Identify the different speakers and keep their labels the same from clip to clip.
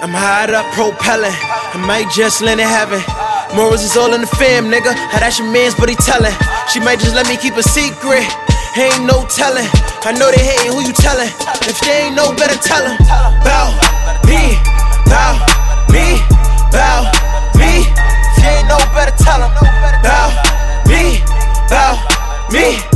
Speaker 1: I'm high up, propelling. I might just land in heaven. Morals is all in the fam, nigga. How that's your man's, but he tellin'. She might just let me keep a secret. Ain't no telling. I know they hating who you tellin'. If they ain't no better, tell them. Bow me, bow me, bow me. If you ain't no better, tell them. Bow me, bow me.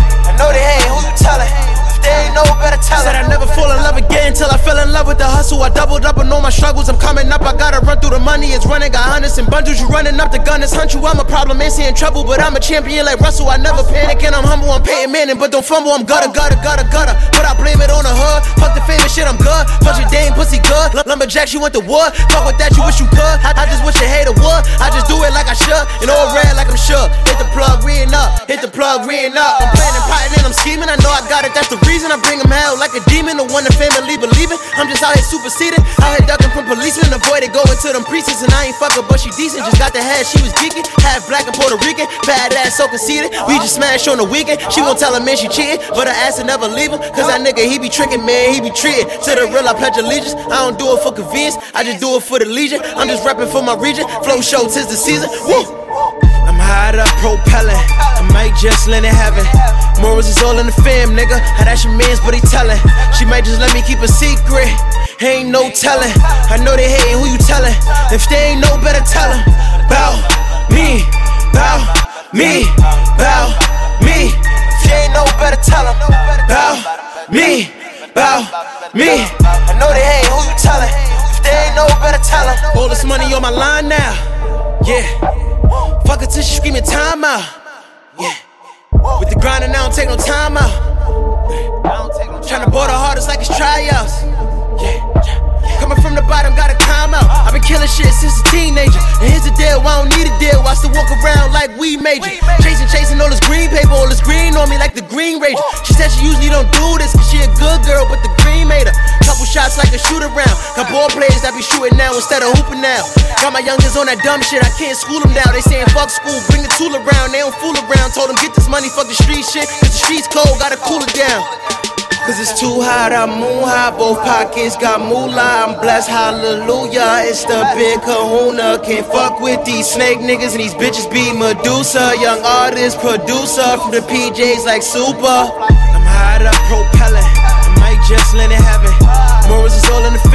Speaker 1: Till I fell in love with the hustle. I doubled up on all my struggles. I'm coming up. I gotta run through the money. It's running. Got hundreds and bundles. You running up the gun. It's hunt you. I'm a problem. Ain't seeing trouble, but I'm a champion like Russell. I never panic and I'm humble. I'm Peyton Manning, but don't fumble. I'm gutter, gutter, gutter, gutter. But I blame it on the hood. Fuck the famous shit. I'm good. Fuck your dame pussy good. Lumberjack, she went to wood. Fuck with that. You wish you could. I, I just wish you hated would. I just do it like I should. And all red like I'm sure. Hit the plug, reeing up. Hit the plug, reeing up. I know I got it. That's the reason I bring them hell like a demon, the one the family believing. I'm just out here superseded. out here ducking from policemen, avoiding going to them precincts. And I ain't fucking, but she decent. Just got the head, she was geeking. Half black and Puerto Rican, bad ass so conceited. We just smash on the weekend. She won't tell a man she cheating, but her ass will never leave him. Cause that nigga, he be tricking, man, he be treated. To the real, I pledge allegiance. I don't do it for convenience, I just do it for the legion. I'm just rapping for my region. Flow show, tis the season. Woo! I'm up, propelling. I might just land in heaven. Morals is all in the fam, nigga. How that's your man's, but he tellin'. She might just let me keep a secret. Ain't no telling. I know they hating who you tellin'. If they ain't no better, tell them. Bow me, bow me, bow me. If you ain't no better, tell them. Bow me, bow me. I know they hating who you tellin'. If they ain't no better, tell them. All this money on my line now. Yeah. Fuck it till she screaming time out. Yeah. With the grinding, I don't take no time out. Tryna ball the hardest like it's tryouts. Yeah. Coming from the bottom, gotta climb out. I've been killing shit since a teenager. And here's a deal, I don't need a deal. I still walk around like we major. Chasing, chasing all this green paper, all this green on me like shots like a shoot around. Got ball players that be shooting now instead of hooping now. Got my youngins on that dumb shit, I can't school them now. They saying fuck school, bring the tool around. They don't fool around. Told them get this money, fuck the street shit. Cause the streets cold, gotta cool it down. Cause it's too hot, I'm moon high, both pockets got moolah. I'm blessed, hallelujah. It's the big kahuna. Can't fuck with these snake niggas and these bitches be Medusa. Young artist, producer from the PJs like Super. I'm high up, propelling. I might just land in heaven. Morals is all in the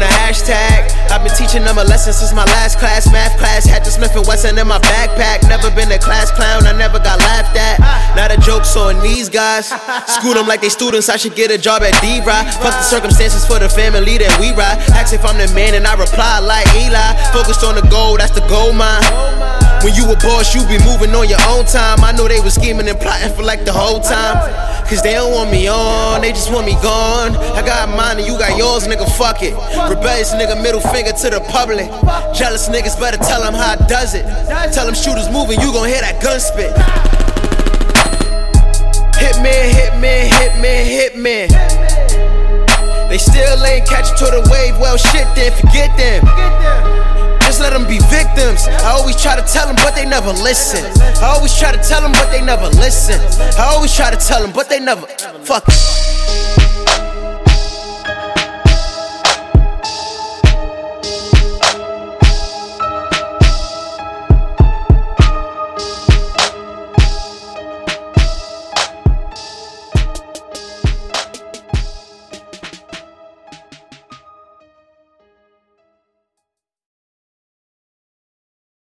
Speaker 1: on a hashtag. I've been teaching them a lesson since my last class. Math class had the Smith and Wesson in my backpack. Never been a class clown, I never got laughed at. Not a joke, so on these guys. School them like they students, I should get a job at D-Ride. Fuck the circumstances for the family that we ride. Ask if I'm the man and I reply like Eli. Focused on the goal, that's the goal mine. When you a boss, you be moving on your own time. I know they was scheming and plotting for like the whole time. Cause they don't want me on, they just want me gone. I got mine and you got yours, nigga, fuck it. Rebellious nigga, middle finger to the public. Jealous niggas better tell them how I does it. Tell them shooters moving, you gon' hear that gun spit. Hitman, hitman, hitman, hitman. They still ain't catching to the wave, well shit then, forget them. Just let them be victims. I always try to tell them, but they never listen. I always try to tell them, but they never listen. I always try to tell them, but they never. Fuck.